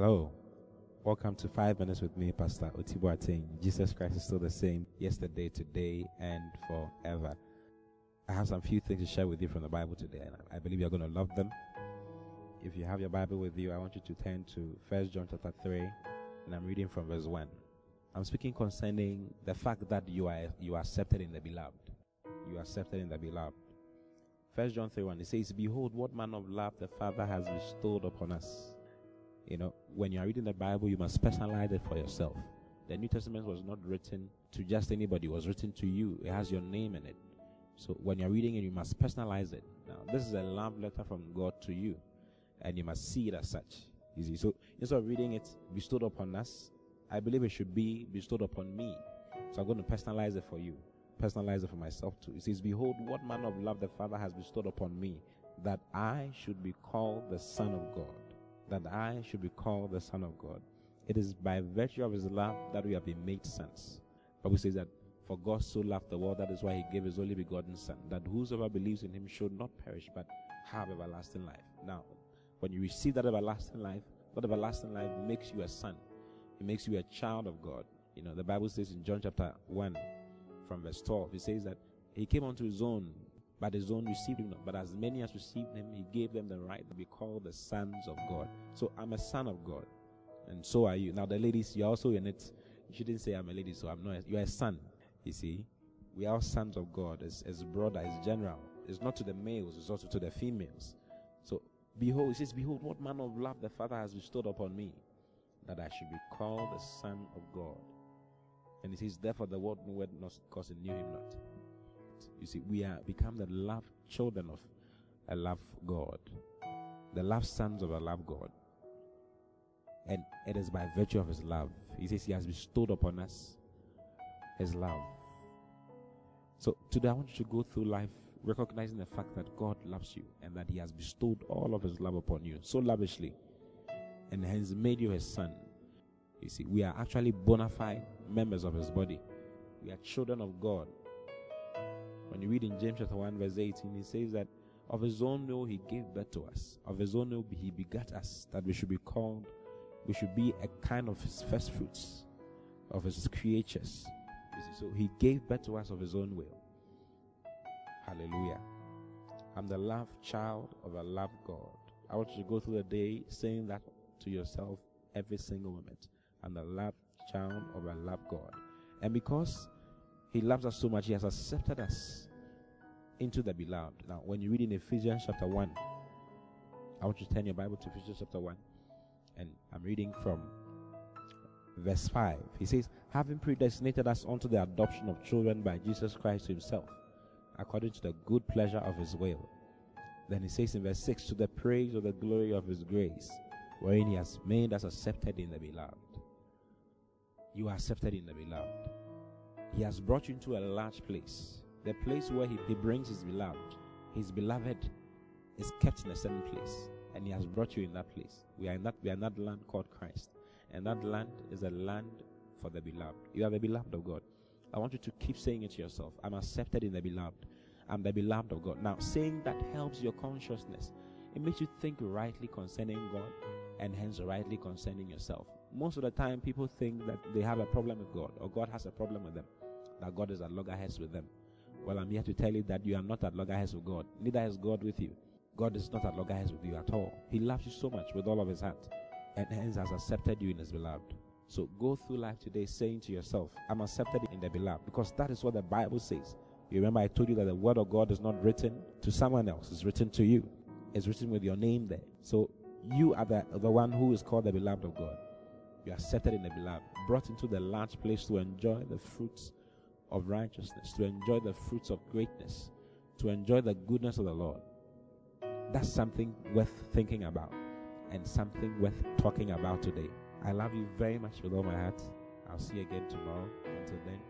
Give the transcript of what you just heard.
Hello. Welcome to Five Minutes with me, Pastor Otibo Ateng. Jesus Christ is still the same yesterday, today, and forever. I have some few things to share with you from the Bible today, and I believe you're going to love them. If you have your Bible with you, I want you to turn to First John chapter 3, and I'm reading from verse 1. I'm speaking concerning the fact that you are you are accepted in the beloved. You are accepted in the beloved. First John 3 1, it says, Behold, what manner of love the Father has bestowed upon us you know, when you are reading the Bible, you must personalize it for yourself. The New Testament was not written to just anybody, it was written to you. It has your name in it. So when you're reading it, you must personalize it. Now, this is a love letter from God to you, and you must see it as such. You see, so instead of reading it bestowed upon us, I believe it should be bestowed upon me. So I'm going to personalize it for you, personalize it for myself too. It says, Behold, what manner of love the Father has bestowed upon me, that I should be called the Son of God that I should be called the Son of God. It is by virtue of his love that we have been made sons. Bible says that for God so loved the world, that is why he gave his only begotten Son, that whosoever believes in him should not perish, but have everlasting life. Now, when you receive that everlasting life, that everlasting life makes you a son. It makes you a child of God. You know, the Bible says in John chapter 1, from verse 12, it says that he came unto his own, but his own received him not. But as many as received him, he gave them the right to be called the sons of God. So I'm a son of God. And so are you. Now, the ladies, you're also in it. You shouldn't say I'm a lady, so I'm not. You're a son. You see, we are sons of God as, as brother, as general. It's not to the males, it's also to the females. So, behold, it says, Behold, what manner of love the Father has bestowed upon me, that I should be called the Son of God. And it says, Therefore, the world knew not because it knew him not. You see, we are become the love children of a love God, the love sons of a love God. And it is by virtue of his love. He says he has bestowed upon us his love. So today I want you to go through life recognizing the fact that God loves you and that he has bestowed all of his love upon you so lavishly and has made you his son. You see, we are actually bona fide members of his body. We are children of God. When you read in James chapter 1, verse 18, he says that of his own will he gave birth to us. Of his own will he begat us, that we should be called, we should be a kind of his first fruits, of his creatures. See, so he gave birth to us of his own will. Hallelujah. I'm the love child of a love God. I want you to go through the day saying that to yourself every single moment. I'm the love child of a love God. And because he loves us so much, He has accepted us into the beloved. Now, when you read in Ephesians chapter 1, I want you to turn your Bible to Ephesians chapter 1, and I'm reading from verse 5. He says, Having predestinated us unto the adoption of children by Jesus Christ Himself, according to the good pleasure of His will. Then he says in verse 6, To the praise of the glory of His grace, wherein He has made us accepted in the beloved. You are accepted in the beloved. He has brought you into a large place, the place where he, he brings his beloved. His beloved is kept in a certain place, and he has brought you in that place. We are in that we are in that land called Christ, and that land is a land for the beloved. You are the beloved of God. I want you to keep saying it to yourself. I'm accepted in the beloved. I'm the beloved of God. Now, saying that helps your consciousness. It makes you think rightly concerning God and hence rightly concerning yourself. Most of the time, people think that they have a problem with God or God has a problem with them that God is at loggerheads with them. Well, I'm here to tell you that you are not at loggerheads with God. Neither is God with you. God is not at loggerheads with you at all. He loves you so much with all of his heart and hence has accepted you in his beloved. So go through life today saying to yourself, I'm accepted in the beloved because that is what the Bible says. You remember I told you that the word of God is not written to someone else, it's written to you. It's written with your name there. So you are the, the one who is called the beloved of God. You are accepted in the beloved, brought into the large place to enjoy the fruits of righteousness, to enjoy the fruits of greatness, to enjoy the goodness of the Lord. That's something worth thinking about and something worth talking about today. I love you very much with all my heart. I'll see you again tomorrow. Until then,